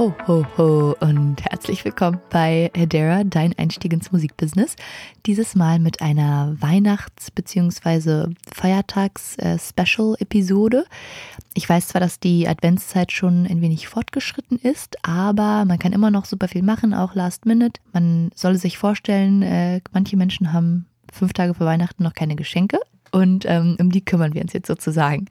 Ho, ho, ho und herzlich willkommen bei Hedera, dein Einstieg ins Musikbusiness. Dieses Mal mit einer Weihnachts- bzw. Feiertags-Special-Episode. Ich weiß zwar, dass die Adventszeit schon ein wenig fortgeschritten ist, aber man kann immer noch super viel machen, auch Last Minute. Man soll sich vorstellen, äh, manche Menschen haben fünf Tage vor Weihnachten noch keine Geschenke und ähm, um die kümmern wir uns jetzt sozusagen.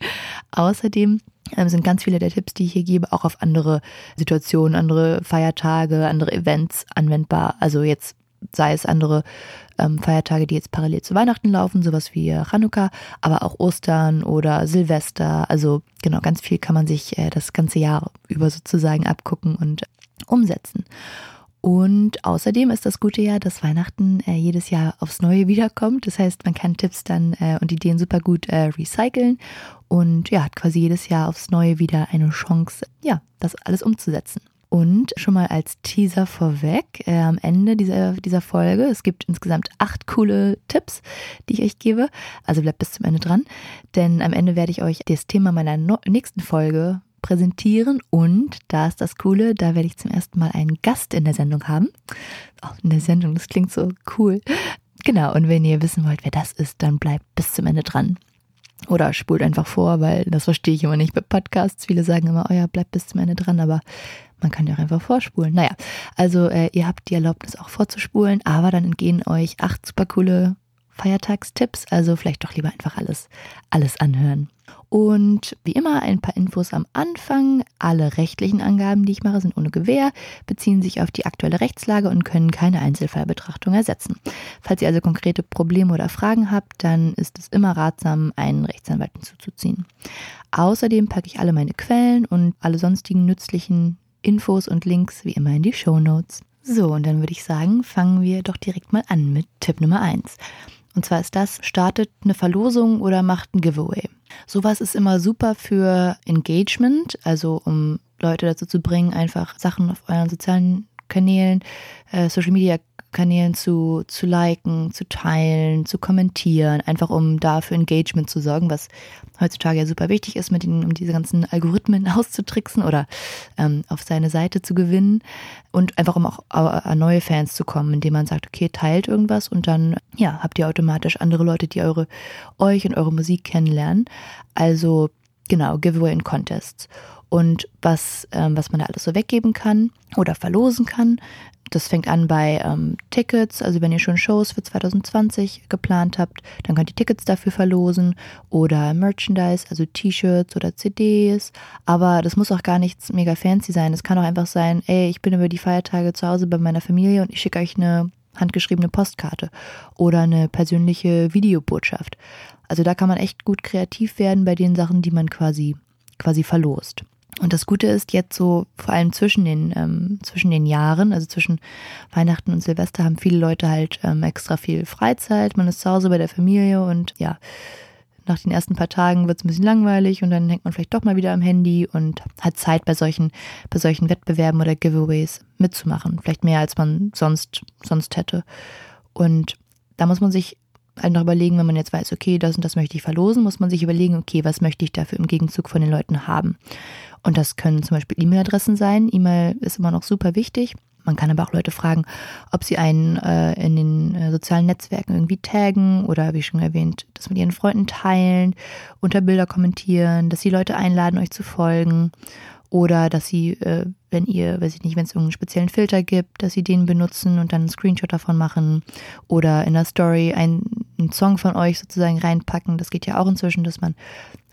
Außerdem ähm, sind ganz viele der Tipps, die ich hier gebe, auch auf andere Situationen, andere Feiertage, andere Events anwendbar. Also jetzt sei es andere ähm, Feiertage, die jetzt parallel zu Weihnachten laufen, sowas wie Chanukka, aber auch Ostern oder Silvester. Also genau, ganz viel kann man sich äh, das ganze Jahr über sozusagen abgucken und umsetzen. Und außerdem ist das Gute ja, dass Weihnachten äh, jedes Jahr aufs Neue wiederkommt. Das heißt, man kann Tipps dann äh, und Ideen super gut äh, recyceln und ja, hat quasi jedes Jahr aufs Neue wieder eine Chance, ja, das alles umzusetzen. Und schon mal als Teaser vorweg, äh, am Ende dieser, dieser Folge, es gibt insgesamt acht coole Tipps, die ich euch gebe. Also bleibt bis zum Ende dran, denn am Ende werde ich euch das Thema meiner no nächsten Folge präsentieren und da ist das Coole, da werde ich zum ersten Mal einen Gast in der Sendung haben. Oh, in der Sendung, das klingt so cool. Genau, und wenn ihr wissen wollt, wer das ist, dann bleibt bis zum Ende dran. Oder spult einfach vor, weil das verstehe ich immer nicht bei Podcasts. Viele sagen immer, oh ja, bleibt bis zum Ende dran, aber man kann ja auch einfach vorspulen. Naja, also äh, ihr habt die Erlaubnis auch vorzuspulen, aber dann entgehen euch acht super coole Feiertagstipps. Also vielleicht doch lieber einfach alles, alles anhören. Und wie immer ein paar Infos am Anfang. Alle rechtlichen Angaben, die ich mache, sind ohne Gewähr, beziehen sich auf die aktuelle Rechtslage und können keine Einzelfallbetrachtung ersetzen. Falls ihr also konkrete Probleme oder Fragen habt, dann ist es immer ratsam, einen Rechtsanwalt hinzuzuziehen. Außerdem packe ich alle meine Quellen und alle sonstigen nützlichen Infos und Links wie immer in die Show Notes. So, und dann würde ich sagen, fangen wir doch direkt mal an mit Tipp Nummer 1. Und zwar ist das, startet eine Verlosung oder macht ein Giveaway. Sowas ist immer super für Engagement, also um Leute dazu zu bringen, einfach Sachen auf euren sozialen Kanälen, äh, Social Media Kanälen zu, zu liken, zu teilen, zu kommentieren, einfach um da für Engagement zu sorgen, was heutzutage ja super wichtig ist, mit ihnen, um diese ganzen Algorithmen auszutricksen oder ähm, auf seine Seite zu gewinnen und einfach um auch an neue Fans zu kommen, indem man sagt, okay, teilt irgendwas und dann ja, habt ihr automatisch andere Leute, die eure euch und eure Musik kennenlernen. Also genau, Giveaway und Contests und was, ähm, was man da alles so weggeben kann oder verlosen kann. Das fängt an bei ähm, Tickets, also wenn ihr schon Shows für 2020 geplant habt, dann könnt ihr Tickets dafür verlosen oder Merchandise, also T-Shirts oder CDs. Aber das muss auch gar nichts mega fancy sein. Es kann auch einfach sein, ey, ich bin über die Feiertage zu Hause bei meiner Familie und ich schicke euch eine handgeschriebene Postkarte oder eine persönliche Videobotschaft. Also da kann man echt gut kreativ werden bei den Sachen, die man quasi quasi verlost. Und das Gute ist jetzt so, vor allem zwischen den, ähm, zwischen den Jahren, also zwischen Weihnachten und Silvester, haben viele Leute halt ähm, extra viel Freizeit. Man ist zu Hause bei der Familie und ja, nach den ersten paar Tagen wird es ein bisschen langweilig und dann hängt man vielleicht doch mal wieder am Handy und hat Zeit bei solchen, bei solchen Wettbewerben oder Giveaways mitzumachen. Vielleicht mehr als man sonst, sonst hätte. Und da muss man sich einfach überlegen, wenn man jetzt weiß, okay, das und das möchte ich verlosen, muss man sich überlegen, okay, was möchte ich dafür im Gegenzug von den Leuten haben. Und das können zum Beispiel E-Mail-Adressen sein. E-Mail ist immer noch super wichtig. Man kann aber auch Leute fragen, ob sie einen äh, in den äh, sozialen Netzwerken irgendwie taggen oder wie schon erwähnt, das mit ihren Freunden teilen, unter Bilder kommentieren, dass sie Leute einladen, euch zu folgen oder dass sie, äh, wenn ihr, weiß ich nicht, wenn es irgendeinen speziellen Filter gibt, dass sie den benutzen und dann einen Screenshot davon machen oder in der Story einen, einen Song von euch sozusagen reinpacken. Das geht ja auch inzwischen, dass man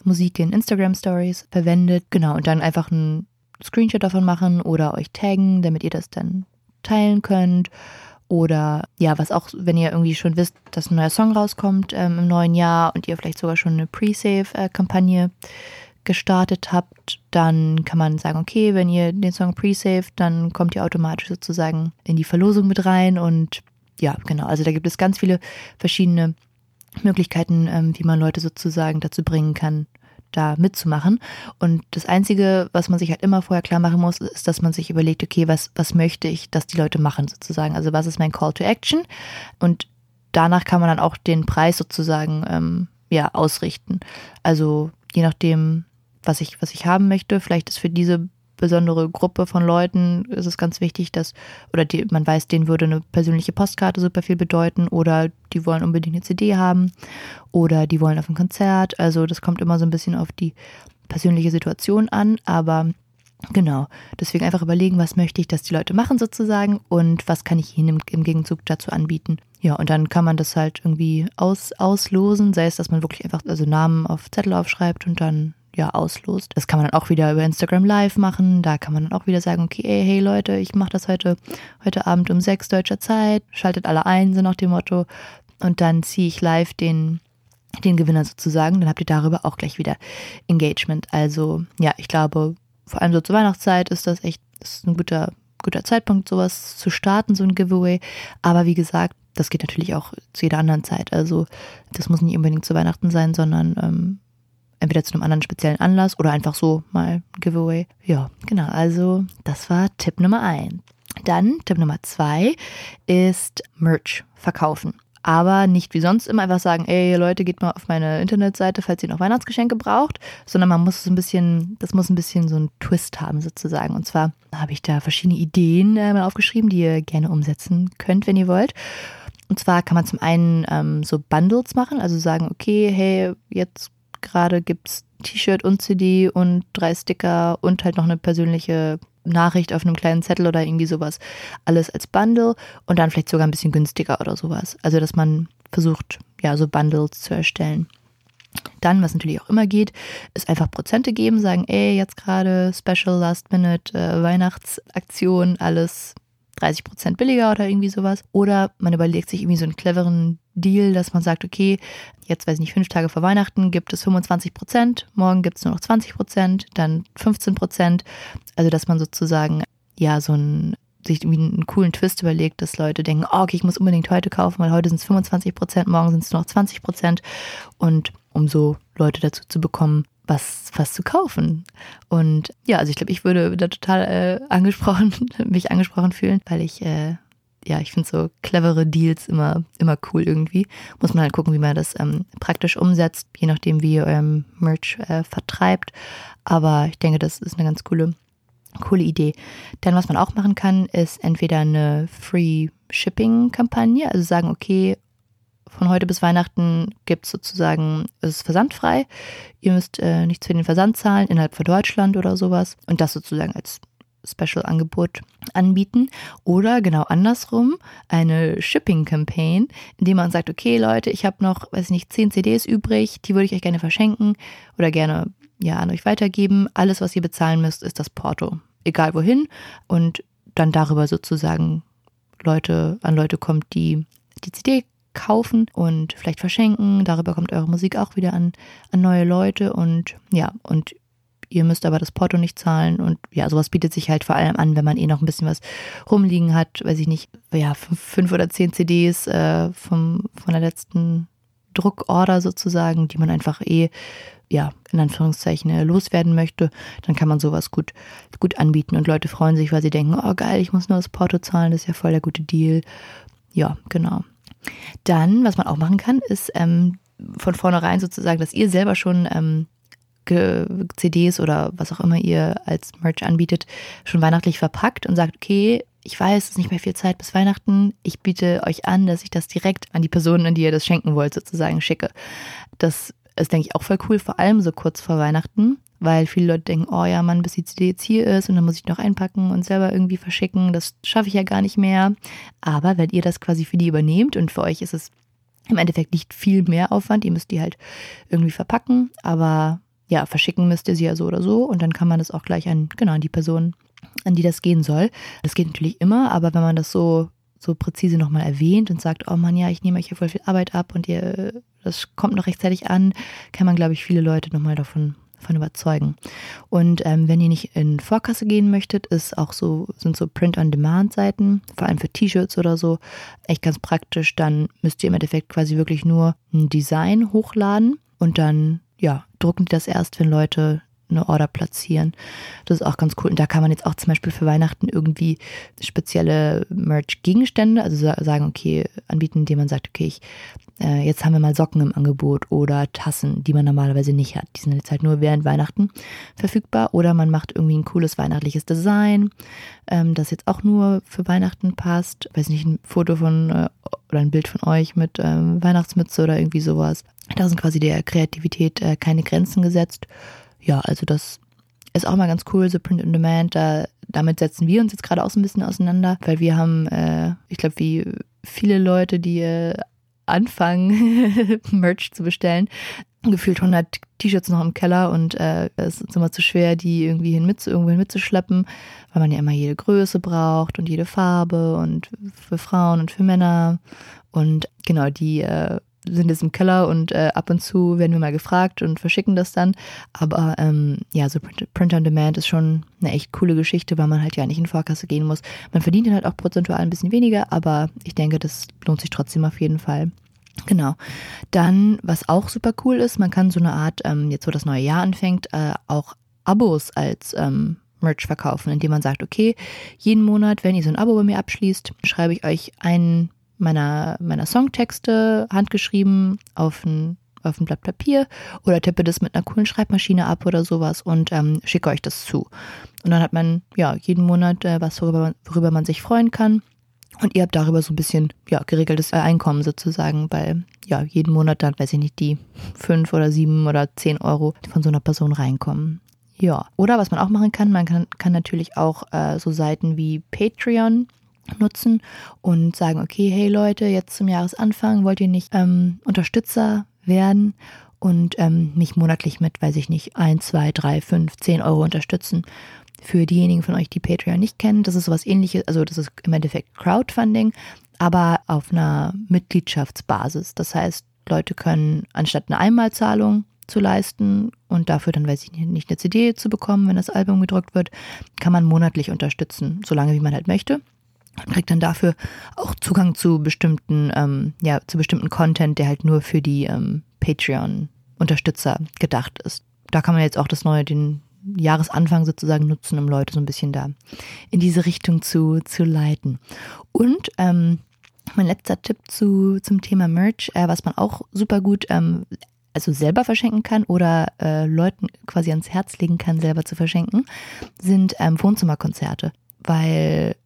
Musik in Instagram Stories verwendet. Genau, und dann einfach einen Screenshot davon machen oder euch taggen, damit ihr das dann teilen könnt. Oder ja, was auch, wenn ihr irgendwie schon wisst, dass ein neuer Song rauskommt ähm, im neuen Jahr und ihr vielleicht sogar schon eine Pre-Save-Kampagne äh, gestartet habt, dann kann man sagen, okay, wenn ihr den Song pre-saved, dann kommt ihr automatisch sozusagen in die Verlosung mit rein und ja, genau. Also da gibt es ganz viele verschiedene Möglichkeiten, ähm, wie man Leute sozusagen dazu bringen kann, da mitzumachen. Und das Einzige, was man sich halt immer vorher klar machen muss, ist, dass man sich überlegt, okay, was, was möchte ich, dass die Leute machen sozusagen? Also was ist mein Call to Action? Und danach kann man dann auch den Preis sozusagen ähm, ja, ausrichten. Also je nachdem, was ich, was ich haben möchte. Vielleicht ist für diese besondere Gruppe von Leuten ist es ganz wichtig, dass, oder die, man weiß, denen würde eine persönliche Postkarte super viel bedeuten oder die wollen unbedingt eine CD haben oder die wollen auf ein Konzert. Also das kommt immer so ein bisschen auf die persönliche Situation an, aber genau, deswegen einfach überlegen, was möchte ich, dass die Leute machen sozusagen und was kann ich ihnen im, im Gegenzug dazu anbieten. Ja, und dann kann man das halt irgendwie aus, auslosen, sei es, dass man wirklich einfach also Namen auf Zettel aufschreibt und dann ja auslost. Das kann man dann auch wieder über Instagram Live machen. Da kann man dann auch wieder sagen, okay, ey, hey Leute, ich mache das heute, heute Abend um sechs deutscher Zeit. Schaltet alle ein, so nach dem Motto. Und dann ziehe ich live den, den Gewinner sozusagen. Dann habt ihr darüber auch gleich wieder Engagement. Also ja, ich glaube, vor allem so zur Weihnachtszeit ist das echt ist ein guter, guter Zeitpunkt, sowas zu starten, so ein Giveaway. Aber wie gesagt, das geht natürlich auch zu jeder anderen Zeit. Also das muss nicht unbedingt zu Weihnachten sein, sondern ähm, entweder zu einem anderen speziellen Anlass oder einfach so mal Giveaway. Ja, genau. Also das war Tipp Nummer eins. Dann Tipp Nummer zwei ist Merch verkaufen. Aber nicht wie sonst immer einfach sagen, ey Leute, geht mal auf meine Internetseite, falls ihr noch Weihnachtsgeschenke braucht, sondern man muss so ein bisschen, das muss ein bisschen so einen Twist haben sozusagen. Und zwar habe ich da verschiedene Ideen äh, mal aufgeschrieben, die ihr gerne umsetzen könnt, wenn ihr wollt. Und zwar kann man zum einen ähm, so Bundles machen, also sagen, okay, hey, jetzt gerade gibt es T-Shirt und CD und drei Sticker und halt noch eine persönliche Nachricht auf einem kleinen Zettel oder irgendwie sowas. Alles als Bundle und dann vielleicht sogar ein bisschen günstiger oder sowas. Also, dass man versucht, ja, so Bundles zu erstellen. Dann, was natürlich auch immer geht, ist einfach Prozente geben, sagen, ey, jetzt gerade Special Last Minute äh, Weihnachtsaktion, alles 30 Prozent billiger oder irgendwie sowas. Oder man überlegt sich irgendwie so einen cleveren Deal, dass man sagt, okay, jetzt weiß ich nicht, fünf Tage vor Weihnachten gibt es 25 Prozent, morgen gibt es nur noch 20 Prozent, dann 15 Prozent. Also, dass man sozusagen ja so ein sich irgendwie einen coolen Twist überlegt, dass Leute denken, oh, okay, ich muss unbedingt heute kaufen, weil heute sind es 25 Prozent, morgen sind es nur noch 20 Prozent. Und um so Leute dazu zu bekommen, was, was zu kaufen. Und ja, also ich glaube, ich würde da total äh, angesprochen, mich angesprochen fühlen, weil ich, äh, ja, ich finde so clevere Deals immer, immer cool irgendwie. Muss man halt gucken, wie man das ähm, praktisch umsetzt, je nachdem, wie ihr eurem Merch äh, vertreibt. Aber ich denke, das ist eine ganz coole, coole Idee. Dann, was man auch machen kann, ist entweder eine Free Shipping Kampagne, also sagen, okay, von heute bis Weihnachten gibt es sozusagen, es ist versandfrei. Ihr müsst äh, nichts für den Versand zahlen innerhalb von Deutschland oder sowas und das sozusagen als Special-Angebot anbieten. Oder genau andersrum, eine Shipping-Campaign, in dem man sagt, okay Leute, ich habe noch, weiß nicht, zehn CDs übrig, die würde ich euch gerne verschenken oder gerne ja an euch weitergeben. Alles, was ihr bezahlen müsst, ist das Porto. Egal wohin. Und dann darüber sozusagen Leute an Leute kommt, die die CD kaufen und vielleicht verschenken. Darüber kommt eure Musik auch wieder an, an neue Leute und ja, und ihr müsst aber das Porto nicht zahlen und ja, sowas bietet sich halt vor allem an, wenn man eh noch ein bisschen was rumliegen hat, weiß ich nicht, ja, fünf oder zehn CDs äh, vom, von der letzten Druckorder sozusagen, die man einfach eh, ja, in Anführungszeichen äh, loswerden möchte, dann kann man sowas gut, gut anbieten und Leute freuen sich, weil sie denken, oh geil, ich muss nur das Porto zahlen, das ist ja voll der gute Deal. Ja, genau. Dann, was man auch machen kann, ist ähm, von vornherein sozusagen, dass ihr selber schon ähm, CDs oder was auch immer ihr als Merch anbietet, schon weihnachtlich verpackt und sagt, okay, ich weiß, es ist nicht mehr viel Zeit bis Weihnachten. Ich biete euch an, dass ich das direkt an die Personen, an die ihr das schenken wollt, sozusagen schicke. Das ist, denke ich, auch voll cool, vor allem so kurz vor Weihnachten, weil viele Leute denken, oh ja, Mann, bis die CD jetzt hier ist und dann muss ich noch einpacken und selber irgendwie verschicken. Das schaffe ich ja gar nicht mehr. Aber wenn ihr das quasi für die übernehmt und für euch ist es im Endeffekt nicht viel mehr Aufwand, ihr müsst die halt irgendwie verpacken, aber ja, verschicken müsst ihr sie ja so oder so und dann kann man das auch gleich an, genau, an die Person, an die das gehen soll. Das geht natürlich immer, aber wenn man das so so präzise nochmal erwähnt und sagt, oh Mann, ja, ich nehme euch hier voll viel Arbeit ab und ihr, das kommt noch rechtzeitig an, kann man, glaube ich, viele Leute nochmal davon von überzeugen. Und ähm, wenn ihr nicht in Vorkasse gehen möchtet, ist auch so, sind so Print-on-Demand-Seiten, vor allem für T-Shirts oder so, echt ganz praktisch. Dann müsst ihr im Endeffekt quasi wirklich nur ein Design hochladen und dann, ja, drucken die das erst, wenn Leute eine Order platzieren. Das ist auch ganz cool. Und da kann man jetzt auch zum Beispiel für Weihnachten irgendwie spezielle Merch-Gegenstände, also sagen, okay, anbieten, indem man sagt, okay, ich, äh, jetzt haben wir mal Socken im Angebot oder Tassen, die man normalerweise nicht hat. Die sind jetzt halt nur während Weihnachten verfügbar. Oder man macht irgendwie ein cooles weihnachtliches Design, ähm, das jetzt auch nur für Weihnachten passt. Weiß nicht, ein Foto von äh, oder ein Bild von euch mit ähm, Weihnachtsmütze oder irgendwie sowas. Da sind quasi der Kreativität äh, keine Grenzen gesetzt ja, also das ist auch mal ganz cool, so Print on Demand. Da, damit setzen wir uns jetzt gerade auch so ein bisschen auseinander, weil wir haben, äh, ich glaube, wie viele Leute, die äh, anfangen, Merch zu bestellen, gefühlt 100 T-Shirts noch im Keller und äh, es ist immer zu schwer, die irgendwie hin mit, irgendwo hin mitzuschleppen, weil man ja immer jede Größe braucht und jede Farbe und für Frauen und für Männer. Und genau, die äh, sind jetzt im Keller und äh, ab und zu werden wir mal gefragt und verschicken das dann. Aber ähm, ja, so Print, Print on Demand ist schon eine echt coole Geschichte, weil man halt ja nicht in Vorkasse gehen muss. Man verdient dann halt auch prozentual ein bisschen weniger, aber ich denke, das lohnt sich trotzdem auf jeden Fall. Genau. Dann, was auch super cool ist, man kann so eine Art, ähm, jetzt wo das neue Jahr anfängt, äh, auch Abos als ähm, Merch verkaufen, indem man sagt, okay, jeden Monat, wenn ihr so ein Abo bei mir abschließt, schreibe ich euch einen meiner, meiner Songtexte handgeschrieben auf ein, auf ein Blatt Papier oder tippe das mit einer coolen Schreibmaschine ab oder sowas und ähm, schicke euch das zu. Und dann hat man ja jeden Monat äh, was, worüber, worüber man sich freuen kann. Und ihr habt darüber so ein bisschen ja, geregeltes Einkommen sozusagen, weil ja jeden Monat dann, weiß ich nicht, die fünf oder sieben oder zehn Euro von so einer Person reinkommen. Ja, oder was man auch machen kann, man kann, kann natürlich auch äh, so Seiten wie Patreon nutzen und sagen, okay, hey Leute, jetzt zum Jahresanfang wollt ihr nicht ähm, Unterstützer werden und ähm, mich monatlich mit, weiß ich nicht, 1, 2, 3, 5, 10 Euro unterstützen. Für diejenigen von euch, die Patreon nicht kennen, das ist sowas ähnliches, also das ist im Endeffekt Crowdfunding, aber auf einer Mitgliedschaftsbasis. Das heißt, Leute können anstatt eine Einmalzahlung zu leisten und dafür dann, weiß ich nicht, eine CD zu bekommen, wenn das Album gedruckt wird, kann man monatlich unterstützen, solange wie man halt möchte und kriegt dann dafür auch Zugang zu bestimmten, ähm, ja, zu bestimmten Content, der halt nur für die ähm, Patreon-Unterstützer gedacht ist. Da kann man jetzt auch das neue, den Jahresanfang sozusagen nutzen, um Leute so ein bisschen da in diese Richtung zu, zu leiten. Und ähm, mein letzter Tipp zu, zum Thema Merch, äh, was man auch super gut ähm, also selber verschenken kann oder äh, Leuten quasi ans Herz legen kann, selber zu verschenken, sind ähm, Wohnzimmerkonzerte. Weil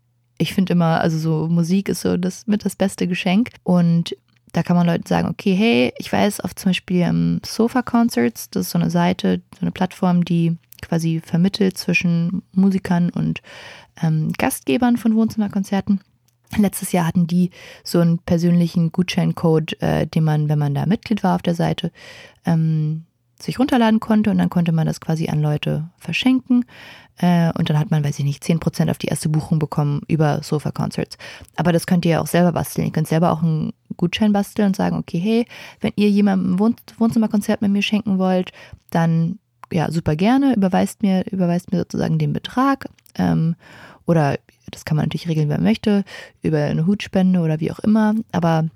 ich finde immer, also so Musik ist so das mit das beste Geschenk. Und da kann man Leuten sagen, okay, hey, ich weiß auf zum Beispiel ähm, Sofa Concerts, das ist so eine Seite, so eine Plattform, die quasi vermittelt zwischen Musikern und ähm, Gastgebern von Wohnzimmerkonzerten. Letztes Jahr hatten die so einen persönlichen Gutscheincode, äh, den man, wenn man da Mitglied war auf der Seite, ähm, sich runterladen konnte und dann konnte man das quasi an Leute verschenken. Äh, und dann hat man, weiß ich nicht, 10% auf die erste Buchung bekommen über Sofa Concerts. Aber das könnt ihr ja auch selber basteln. Ihr könnt selber auch einen Gutschein basteln und sagen, okay, hey, wenn ihr jemandem ein Wohn Wohnzimmerkonzert mit mir schenken wollt, dann ja, super gerne, überweist mir, überweist mir sozusagen den Betrag. Ähm, oder das kann man natürlich regeln, wer möchte, über eine Hutspende oder wie auch immer. Aber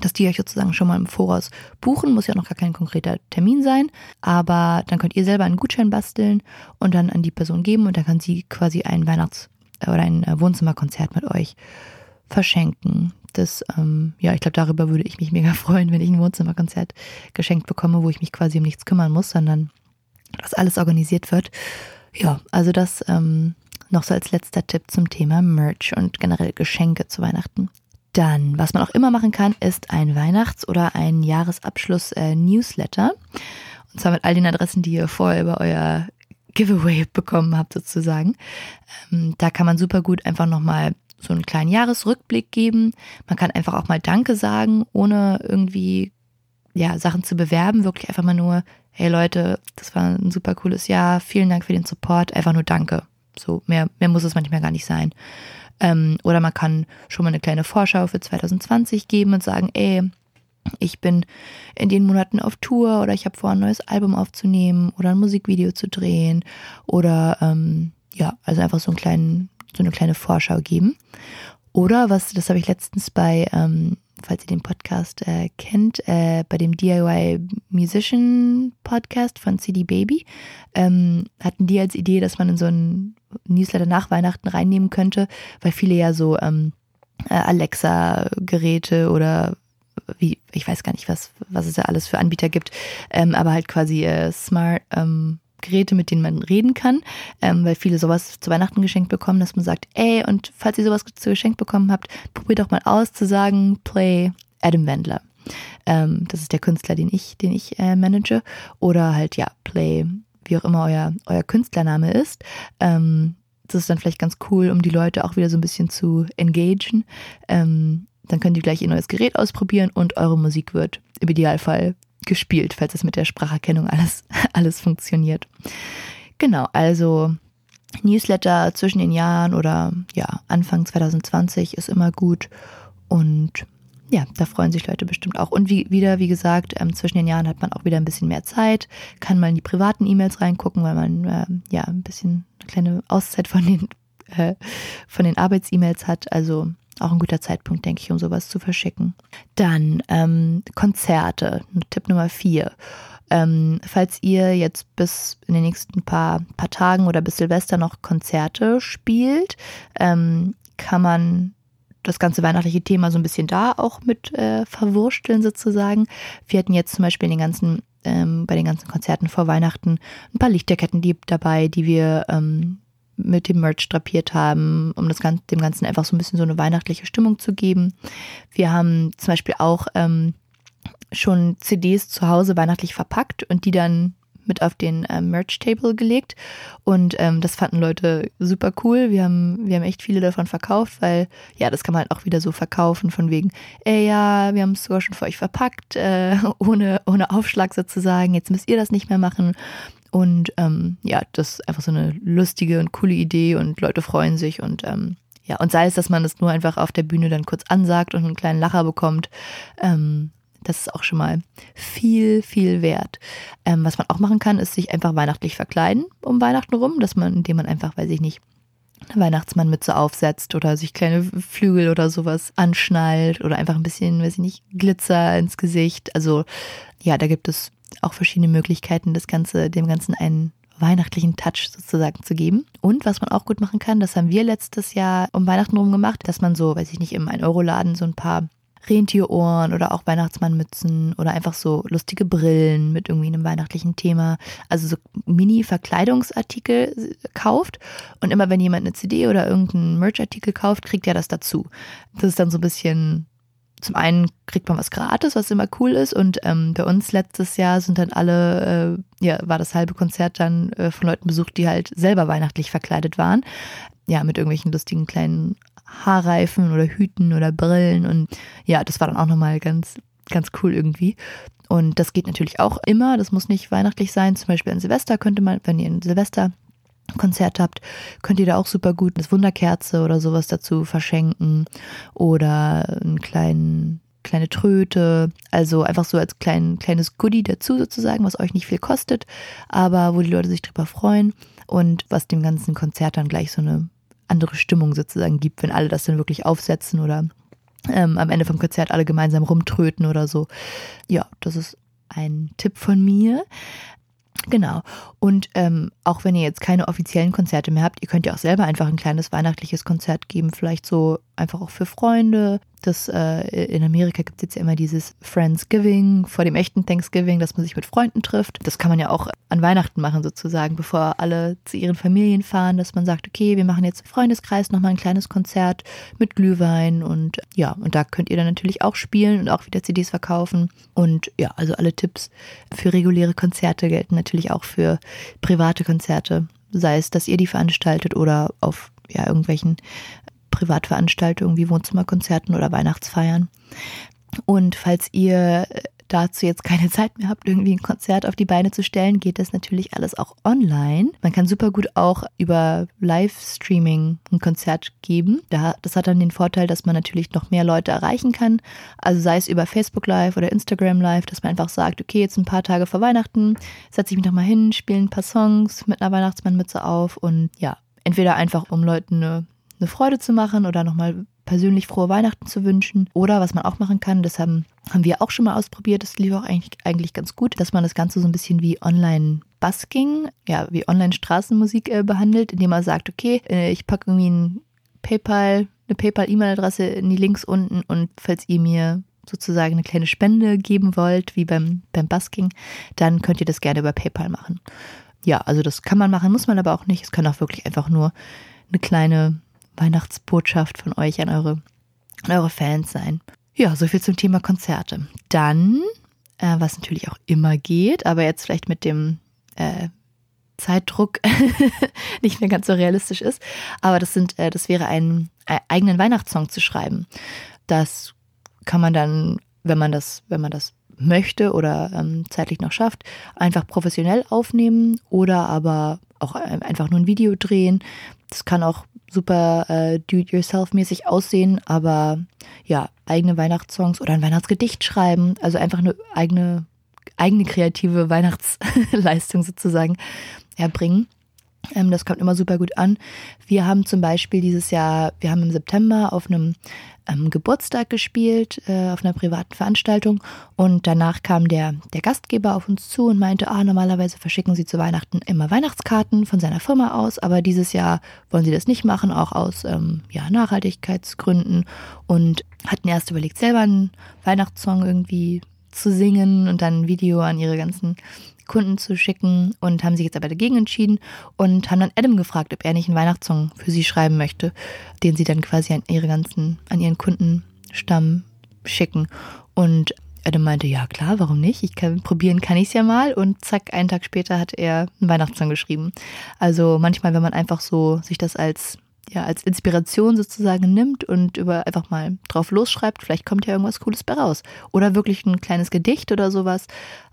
dass die euch sozusagen schon mal im Voraus buchen, muss ja noch gar kein konkreter Termin sein, aber dann könnt ihr selber einen Gutschein basteln und dann an die Person geben und dann kann sie quasi ein Weihnachts- oder ein äh, Wohnzimmerkonzert mit euch verschenken. Das, ähm, ja, ich glaube, darüber würde ich mich mega freuen, wenn ich ein Wohnzimmerkonzert geschenkt bekomme, wo ich mich quasi um nichts kümmern muss, sondern dass alles organisiert wird. Ja, also das ähm, noch so als letzter Tipp zum Thema Merch und generell Geschenke zu Weihnachten. Dann, was man auch immer machen kann, ist ein Weihnachts- oder ein Jahresabschluss-Newsletter. Äh, und zwar mit all den Adressen, die ihr vorher über euer Giveaway bekommen habt, sozusagen. Ähm, da kann man super gut einfach nochmal so einen kleinen Jahresrückblick geben. Man kann einfach auch mal Danke sagen, ohne irgendwie ja, Sachen zu bewerben. Wirklich einfach mal nur, hey Leute, das war ein super cooles Jahr, vielen Dank für den Support, einfach nur Danke. So, mehr, mehr muss es manchmal gar nicht sein. Ähm, oder man kann schon mal eine kleine Vorschau für 2020 geben und sagen, ey, ich bin in den Monaten auf Tour oder ich habe vor, ein neues Album aufzunehmen oder ein Musikvideo zu drehen oder ähm, ja, also einfach so, einen kleinen, so eine kleine Vorschau geben. Oder was, das habe ich letztens bei ähm, falls ihr den Podcast äh, kennt, äh, bei dem DIY Musician Podcast von CD Baby, ähm, hatten die als Idee, dass man in so einen Newsletter nach Weihnachten reinnehmen könnte, weil viele ja so ähm, äh, Alexa-Geräte oder wie, ich weiß gar nicht, was, was es da alles für Anbieter gibt, ähm, aber halt quasi äh, Smart ähm, Geräte, mit denen man reden kann, ähm, weil viele sowas zu Weihnachten geschenkt bekommen, dass man sagt, ey, und falls ihr sowas zu geschenkt bekommen habt, probiert doch mal aus zu sagen, play Adam Wendler. Ähm, das ist der Künstler, den ich, den ich äh, manage. Oder halt, ja, play, wie auch immer euer, euer Künstlername ist. Ähm, das ist dann vielleicht ganz cool, um die Leute auch wieder so ein bisschen zu engagen. Ähm, dann könnt ihr gleich ihr neues Gerät ausprobieren und eure Musik wird im Idealfall gespielt, falls es mit der Spracherkennung alles, alles funktioniert. Genau, also Newsletter zwischen den Jahren oder ja, Anfang 2020 ist immer gut und ja, da freuen sich Leute bestimmt auch. Und wie, wieder, wie gesagt, ähm, zwischen den Jahren hat man auch wieder ein bisschen mehr Zeit, kann mal in die privaten E-Mails reingucken, weil man äh, ja ein bisschen eine kleine Auszeit von den, äh, den Arbeits-E-Mails hat. Also auch ein guter Zeitpunkt, denke ich, um sowas zu verschicken. Dann ähm, Konzerte, Tipp Nummer vier. Ähm, falls ihr jetzt bis in den nächsten paar, paar Tagen oder bis Silvester noch Konzerte spielt, ähm, kann man das ganze weihnachtliche Thema so ein bisschen da auch mit äh, verwursteln sozusagen. Wir hatten jetzt zum Beispiel den ganzen, ähm, bei den ganzen Konzerten vor Weihnachten ein paar Lichterketten dabei, die wir ähm, mit dem Merch drapiert haben, um das Ganze, dem Ganzen einfach so ein bisschen so eine weihnachtliche Stimmung zu geben. Wir haben zum Beispiel auch ähm, schon CDs zu Hause weihnachtlich verpackt und die dann mit auf den äh, Merch-Table gelegt. Und ähm, das fanden Leute super cool. Wir haben, wir haben echt viele davon verkauft, weil ja, das kann man halt auch wieder so verkaufen, von wegen, ey ja, wir haben es sogar schon für euch verpackt, äh, ohne, ohne Aufschlag sozusagen. Jetzt müsst ihr das nicht mehr machen. Und ähm, ja, das ist einfach so eine lustige und coole Idee und Leute freuen sich und ähm, ja, und sei es, dass man das nur einfach auf der Bühne dann kurz ansagt und einen kleinen Lacher bekommt, ähm, das ist auch schon mal viel, viel wert. Ähm, was man auch machen kann, ist sich einfach weihnachtlich verkleiden um Weihnachten rum, dass man, indem man einfach, weiß ich nicht, eine Weihnachtsmannmütze aufsetzt oder sich kleine Flügel oder sowas anschnallt oder einfach ein bisschen, weiß ich nicht, Glitzer ins Gesicht. Also ja, da gibt es auch verschiedene Möglichkeiten, das Ganze, dem Ganzen einen weihnachtlichen Touch sozusagen zu geben. Und was man auch gut machen kann, das haben wir letztes Jahr um Weihnachten rum gemacht, dass man so, weiß ich nicht, im 1-Euro-Laden so ein paar Rentierohren oder auch Weihnachtsmannmützen oder einfach so lustige Brillen mit irgendwie einem weihnachtlichen Thema, also so Mini-Verkleidungsartikel kauft. Und immer wenn jemand eine CD oder irgendeinen Merch-Artikel kauft, kriegt er das dazu. Das ist dann so ein bisschen zum einen kriegt man was gratis, was immer cool ist. Und ähm, bei uns letztes Jahr sind dann alle, äh, ja, war das halbe Konzert dann äh, von Leuten besucht, die halt selber weihnachtlich verkleidet waren. Ja, mit irgendwelchen lustigen kleinen Haarreifen oder Hüten oder Brillen. Und ja, das war dann auch nochmal ganz, ganz cool irgendwie. Und das geht natürlich auch immer. Das muss nicht weihnachtlich sein. Zum Beispiel an Silvester könnte man, wenn ihr ein Silvester Konzert habt, könnt ihr da auch super gut eine Wunderkerze oder sowas dazu verschenken oder einen kleinen kleine Tröte, also einfach so als klein, kleines Goodie dazu sozusagen, was euch nicht viel kostet, aber wo die Leute sich drüber freuen und was dem ganzen Konzert dann gleich so eine andere Stimmung sozusagen gibt, wenn alle das dann wirklich aufsetzen oder ähm, am Ende vom Konzert alle gemeinsam rumtröten oder so. Ja, das ist ein Tipp von mir. Genau. Und ähm, auch wenn ihr jetzt keine offiziellen Konzerte mehr habt, ihr könnt ja auch selber einfach ein kleines weihnachtliches Konzert geben, vielleicht so einfach auch für Freunde. Das, äh, in Amerika gibt es jetzt ja immer dieses Friendsgiving vor dem echten Thanksgiving, dass man sich mit Freunden trifft. Das kann man ja auch an Weihnachten machen sozusagen, bevor alle zu ihren Familien fahren, dass man sagt, okay, wir machen jetzt im Freundeskreis nochmal ein kleines Konzert mit Glühwein und ja, und da könnt ihr dann natürlich auch spielen und auch wieder CDs verkaufen. Und ja, also alle Tipps für reguläre Konzerte gelten natürlich auch für private Konzerte, sei es, dass ihr die veranstaltet oder auf ja, irgendwelchen Privatveranstaltungen wie Wohnzimmerkonzerten oder Weihnachtsfeiern. Und falls ihr dazu jetzt keine Zeit mehr habt, irgendwie ein Konzert auf die Beine zu stellen, geht das natürlich alles auch online. Man kann super gut auch über Livestreaming ein Konzert geben. Das hat dann den Vorteil, dass man natürlich noch mehr Leute erreichen kann. Also sei es über Facebook Live oder Instagram Live, dass man einfach sagt, okay, jetzt ein paar Tage vor Weihnachten setze ich mich nochmal hin, spiele ein paar Songs mit einer Weihnachtsmannmütze auf und ja, entweder einfach um Leuten eine eine Freude zu machen oder nochmal persönlich frohe Weihnachten zu wünschen. Oder was man auch machen kann, das haben, haben wir auch schon mal ausprobiert, das lief auch eigentlich, eigentlich ganz gut, dass man das Ganze so ein bisschen wie online Busking, ja, wie Online-Straßenmusik äh, behandelt, indem man sagt, okay, äh, ich packe irgendwie ein PayPal, eine PayPal-E-Mail-Adresse in die Links unten und falls ihr mir sozusagen eine kleine Spende geben wollt, wie beim, beim Busking, dann könnt ihr das gerne über PayPal machen. Ja, also das kann man machen, muss man aber auch nicht. Es kann auch wirklich einfach nur eine kleine Weihnachtsbotschaft von euch an eure, an eure Fans sein. Ja, soviel zum Thema Konzerte. Dann, äh, was natürlich auch immer geht, aber jetzt vielleicht mit dem äh, Zeitdruck nicht mehr ganz so realistisch ist, aber das sind, äh, das wäre ein, einen eigenen Weihnachtssong zu schreiben. Das kann man dann, wenn man das, wenn man das möchte oder ähm, zeitlich noch schafft, einfach professionell aufnehmen oder aber auch einfach nur ein Video drehen. Das kann auch super äh, do-it-yourself-mäßig aussehen, aber ja, eigene Weihnachtssongs oder ein Weihnachtsgedicht schreiben, also einfach eine eigene, eigene kreative Weihnachtsleistung sozusagen erbringen. Ähm, das kommt immer super gut an. Wir haben zum Beispiel dieses Jahr, wir haben im September auf einem ähm, Geburtstag gespielt, äh, auf einer privaten Veranstaltung und danach kam der, der Gastgeber auf uns zu und meinte, ah, normalerweise verschicken Sie zu Weihnachten immer Weihnachtskarten von seiner Firma aus, aber dieses Jahr wollen Sie das nicht machen, auch aus ähm, ja, Nachhaltigkeitsgründen und hatten erst überlegt, selber einen Weihnachtssong irgendwie zu singen und dann ein Video an ihre ganzen Kunden zu schicken und haben sich jetzt aber dagegen entschieden und haben dann Adam gefragt, ob er nicht einen Weihnachtssong für sie schreiben möchte, den sie dann quasi an ihre ganzen, an ihren Kundenstamm schicken. Und Adam meinte, ja klar, warum nicht? Ich kann probieren, kann ich es ja mal. Und zack, einen Tag später hat er einen Weihnachtssong geschrieben. Also manchmal, wenn man einfach so sich das als ja, als Inspiration sozusagen nimmt und über einfach mal drauf losschreibt, vielleicht kommt ja irgendwas Cooles bei raus. Oder wirklich ein kleines Gedicht oder sowas.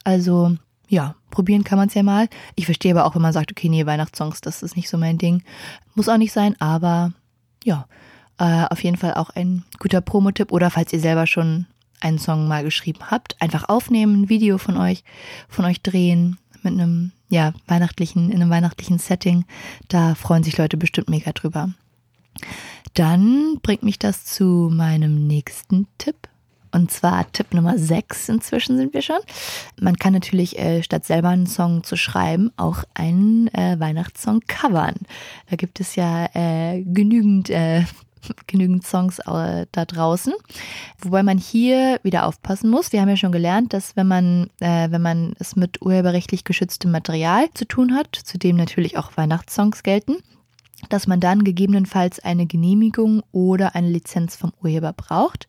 Also ja, probieren kann man es ja mal. Ich verstehe aber auch, wenn man sagt, okay, nee, Weihnachtssongs, das ist nicht so mein Ding. Muss auch nicht sein, aber ja, äh, auf jeden Fall auch ein guter Promotipp. Oder falls ihr selber schon einen Song mal geschrieben habt, einfach aufnehmen, ein Video von euch, von euch drehen mit einem ja, weihnachtlichen, in einem weihnachtlichen Setting. Da freuen sich Leute bestimmt mega drüber. Dann bringt mich das zu meinem nächsten Tipp. Und zwar Tipp Nummer 6, inzwischen sind wir schon. Man kann natürlich, äh, statt selber einen Song zu schreiben, auch einen äh, Weihnachtssong covern. Da gibt es ja äh, genügend äh, genügend Songs äh, da draußen. Wobei man hier wieder aufpassen muss. Wir haben ja schon gelernt, dass wenn man, äh, wenn man es mit urheberrechtlich geschütztem Material zu tun hat, zu dem natürlich auch Weihnachtssongs gelten, dass man dann gegebenenfalls eine Genehmigung oder eine Lizenz vom Urheber braucht.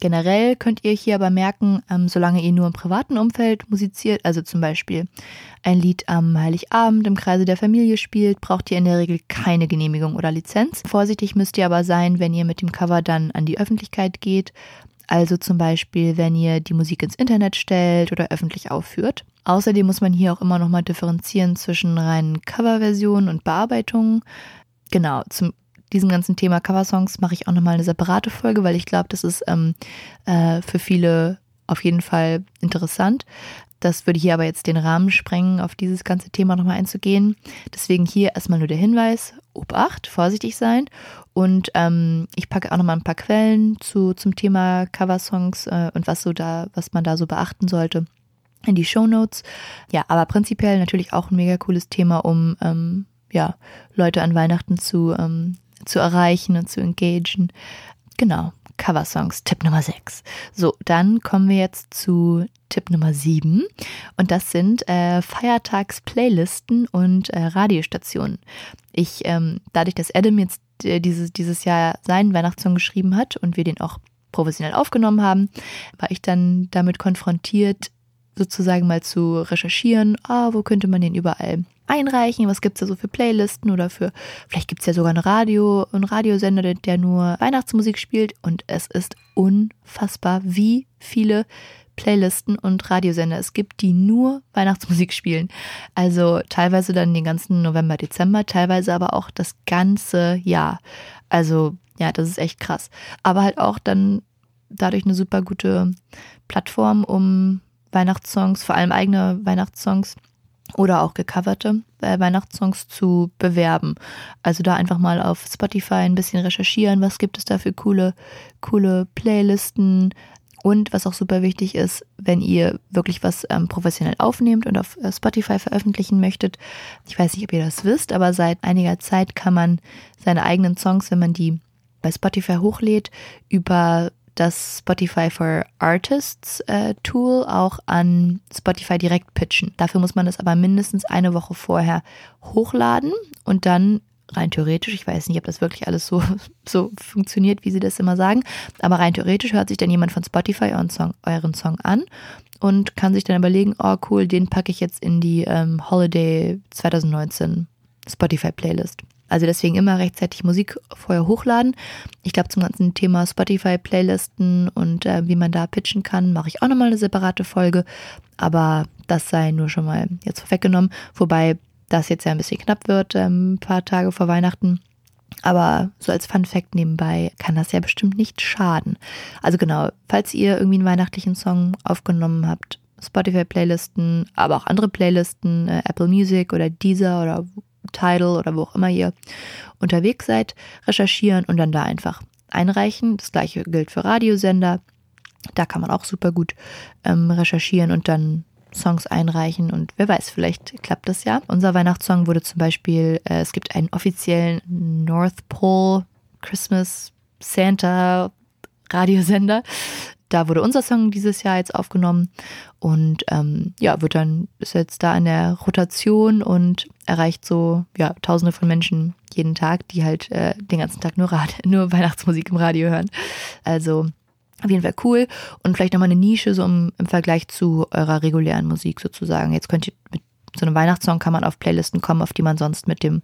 Generell könnt ihr hier aber merken, ähm, solange ihr nur im privaten Umfeld musiziert, also zum Beispiel ein Lied am Heiligabend im Kreise der Familie spielt, braucht ihr in der Regel keine Genehmigung oder Lizenz. Vorsichtig müsst ihr aber sein, wenn ihr mit dem Cover dann an die Öffentlichkeit geht. Also zum Beispiel, wenn ihr die Musik ins Internet stellt oder öffentlich aufführt. Außerdem muss man hier auch immer nochmal differenzieren zwischen reinen Coverversionen und Bearbeitungen genau, zum diesem ganzen Thema Coversongs mache ich auch nochmal eine separate Folge, weil ich glaube, das ist ähm, äh, für viele auf jeden Fall interessant. Das würde hier aber jetzt den Rahmen sprengen, auf dieses ganze Thema nochmal einzugehen. Deswegen hier erstmal nur der Hinweis, Obacht, vorsichtig sein. Und ähm, ich packe auch nochmal ein paar Quellen zu, zum Thema Coversongs äh, und was so da, was man da so beachten sollte in die Show Notes. Ja, aber prinzipiell natürlich auch ein mega cooles Thema, um ähm, ja, Leute an Weihnachten zu, ähm, zu erreichen und zu engagieren. Genau, Coversongs, Tipp Nummer 6. So, dann kommen wir jetzt zu Tipp Nummer 7 und das sind äh, Feiertags-Playlisten und äh, Radiostationen. Ich, ähm, dadurch, dass Adam jetzt äh, dieses, dieses Jahr seinen Weihnachtssong geschrieben hat und wir den auch professionell aufgenommen haben, war ich dann damit konfrontiert, sozusagen mal zu recherchieren, ah, wo könnte man den überall einreichen, was gibt es da so für Playlisten oder für, vielleicht gibt es ja sogar ein Radio, einen Radiosender, der, der nur Weihnachtsmusik spielt und es ist unfassbar, wie viele Playlisten und Radiosender es gibt, die nur Weihnachtsmusik spielen. Also teilweise dann den ganzen November, Dezember, teilweise aber auch das ganze Jahr. Also ja, das ist echt krass. Aber halt auch dann dadurch eine super gute Plattform, um Weihnachtssongs, vor allem eigene Weihnachtssongs, oder auch gecoverte äh, Weihnachtssongs zu bewerben. Also da einfach mal auf Spotify ein bisschen recherchieren, was gibt es da für coole, coole Playlisten. Und was auch super wichtig ist, wenn ihr wirklich was ähm, professionell aufnehmt und auf äh, Spotify veröffentlichen möchtet. Ich weiß nicht, ob ihr das wisst, aber seit einiger Zeit kann man seine eigenen Songs, wenn man die bei Spotify hochlädt, über das Spotify for Artists äh, Tool auch an Spotify direkt pitchen. Dafür muss man es aber mindestens eine Woche vorher hochladen und dann rein theoretisch, ich weiß nicht, ob das wirklich alles so, so funktioniert, wie sie das immer sagen, aber rein theoretisch hört sich dann jemand von Spotify euren Song, euren Song an und kann sich dann überlegen, oh cool, den packe ich jetzt in die ähm, Holiday 2019 Spotify Playlist. Also deswegen immer rechtzeitig Musik vorher hochladen. Ich glaube, zum ganzen Thema Spotify-Playlisten und äh, wie man da pitchen kann, mache ich auch nochmal eine separate Folge. Aber das sei nur schon mal jetzt vorweggenommen. Wobei das jetzt ja ein bisschen knapp wird, ähm, ein paar Tage vor Weihnachten. Aber so als Fun Fact nebenbei kann das ja bestimmt nicht schaden. Also genau, falls ihr irgendwie einen weihnachtlichen Song aufgenommen habt, Spotify-Playlisten, aber auch andere Playlisten, äh, Apple Music oder Deezer oder Tidal oder wo auch immer ihr unterwegs seid, recherchieren und dann da einfach einreichen. Das gleiche gilt für Radiosender. Da kann man auch super gut ähm, recherchieren und dann Songs einreichen und wer weiß, vielleicht klappt das ja. Unser Weihnachtssong wurde zum Beispiel, äh, es gibt einen offiziellen North Pole Christmas Santa Radiosender da wurde unser Song dieses Jahr jetzt aufgenommen und ähm, ja, wird dann, ist jetzt da in der Rotation und erreicht so, ja, tausende von Menschen jeden Tag, die halt äh, den ganzen Tag nur, Rad nur Weihnachtsmusik im Radio hören. Also auf jeden Fall cool und vielleicht nochmal eine Nische so im, im Vergleich zu eurer regulären Musik sozusagen. Jetzt könnt ihr mit so einem Weihnachtssong kann man auf Playlisten kommen, auf die man sonst mit dem,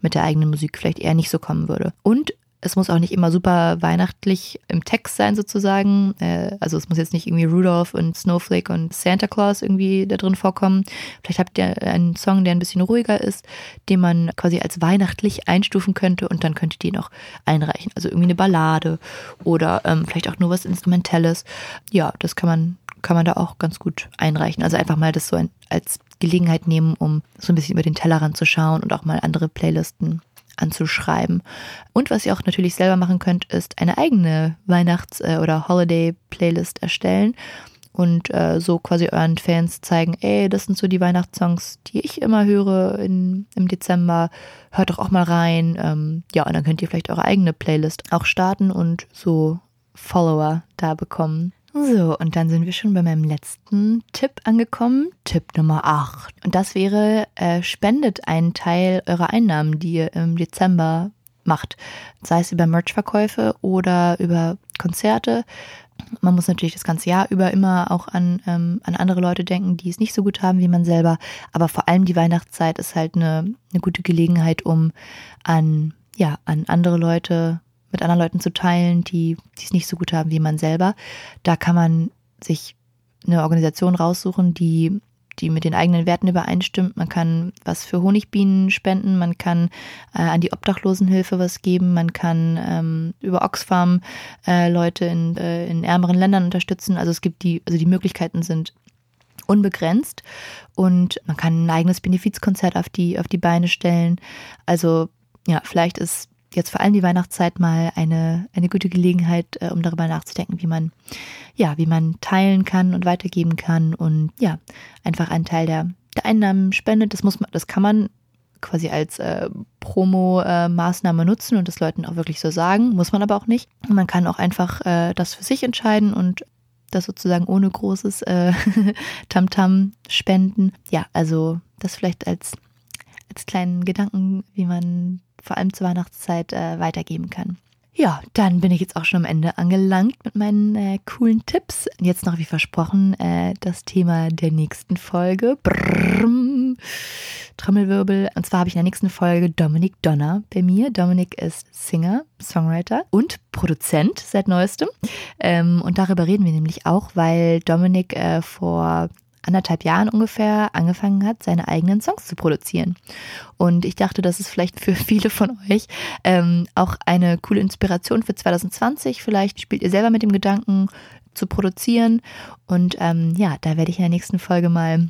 mit der eigenen Musik vielleicht eher nicht so kommen würde. Und es muss auch nicht immer super weihnachtlich im Text sein, sozusagen. Äh, also es muss jetzt nicht irgendwie Rudolph und Snowflake und Santa Claus irgendwie da drin vorkommen. Vielleicht habt ihr einen Song, der ein bisschen ruhiger ist, den man quasi als weihnachtlich einstufen könnte und dann könntet ihr ihn auch einreichen. Also irgendwie eine Ballade oder ähm, vielleicht auch nur was Instrumentelles. Ja, das kann man, kann man da auch ganz gut einreichen. Also einfach mal das so ein, als Gelegenheit nehmen, um so ein bisschen über den Tellerrand zu schauen und auch mal andere Playlisten anzuschreiben. Und was ihr auch natürlich selber machen könnt, ist eine eigene Weihnachts- äh, oder Holiday-Playlist erstellen und äh, so quasi euren Fans zeigen, ey, das sind so die Weihnachtssongs, die ich immer höre in, im Dezember. Hört doch auch mal rein. Ähm, ja, und dann könnt ihr vielleicht eure eigene Playlist auch starten und so Follower da bekommen. So, und dann sind wir schon bei meinem letzten Tipp angekommen. Tipp Nummer 8. Und das wäre, äh, spendet einen Teil eurer Einnahmen, die ihr im Dezember macht. Sei es über Merchverkäufe oder über Konzerte. Man muss natürlich das ganze Jahr über immer auch an, ähm, an andere Leute denken, die es nicht so gut haben wie man selber. Aber vor allem die Weihnachtszeit ist halt eine, eine gute Gelegenheit, um an, ja, an andere Leute mit anderen Leuten zu teilen, die es nicht so gut haben wie man selber. Da kann man sich eine Organisation raussuchen, die die mit den eigenen Werten übereinstimmt. Man kann was für Honigbienen spenden, man kann äh, an die Obdachlosenhilfe was geben, man kann ähm, über Oxfam äh, Leute in, äh, in ärmeren Ländern unterstützen. Also es gibt die, also die Möglichkeiten sind unbegrenzt und man kann ein eigenes Benefizkonzert auf die, auf die Beine stellen. Also ja, vielleicht ist jetzt vor allem die Weihnachtszeit mal eine, eine gute Gelegenheit, äh, um darüber nachzudenken, wie man, ja, wie man teilen kann und weitergeben kann und ja, einfach einen Teil der, der Einnahmen spendet. Das muss man, das kann man quasi als äh, Promo-Maßnahme äh, nutzen und das Leuten auch wirklich so sagen, muss man aber auch nicht. Man kann auch einfach äh, das für sich entscheiden und das sozusagen ohne großes äh, Tamtam -Tam spenden. Ja, also das vielleicht als, als kleinen Gedanken, wie man vor allem zur Weihnachtszeit äh, weitergeben kann. Ja, dann bin ich jetzt auch schon am Ende angelangt mit meinen äh, coolen Tipps. Jetzt noch wie versprochen äh, das Thema der nächsten Folge. Brrrm, Trommelwirbel. Und zwar habe ich in der nächsten Folge Dominik Donner bei mir. Dominik ist Singer, Songwriter und Produzent seit neuestem. Ähm, und darüber reden wir nämlich auch, weil Dominik äh, vor anderthalb Jahren ungefähr angefangen hat, seine eigenen Songs zu produzieren. Und ich dachte, das ist vielleicht für viele von euch ähm, auch eine coole Inspiration für 2020. Vielleicht spielt ihr selber mit dem Gedanken zu produzieren. Und ähm, ja, da werde ich in der nächsten Folge mal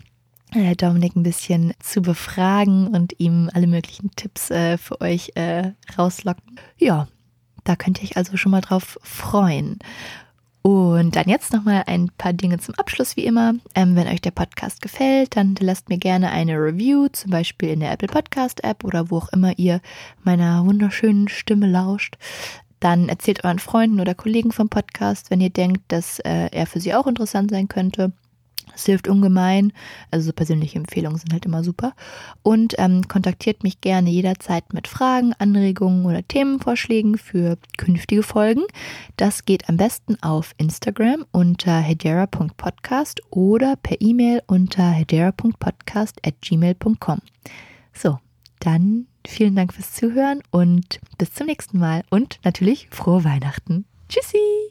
äh, Dominik ein bisschen zu befragen und ihm alle möglichen Tipps äh, für euch äh, rauslocken. Ja, da könnt ihr euch also schon mal drauf freuen. Und dann jetzt nochmal ein paar Dinge zum Abschluss, wie immer. Ähm, wenn euch der Podcast gefällt, dann lasst mir gerne eine Review, zum Beispiel in der Apple Podcast App oder wo auch immer ihr meiner wunderschönen Stimme lauscht. Dann erzählt euren Freunden oder Kollegen vom Podcast, wenn ihr denkt, dass äh, er für sie auch interessant sein könnte. Es hilft ungemein. Also so persönliche Empfehlungen sind halt immer super. Und ähm, kontaktiert mich gerne jederzeit mit Fragen, Anregungen oder Themenvorschlägen für künftige Folgen. Das geht am besten auf Instagram unter hedera.podcast oder per E-Mail unter hedera.podcast at gmail.com. So, dann vielen Dank fürs Zuhören und bis zum nächsten Mal und natürlich frohe Weihnachten. Tschüssi!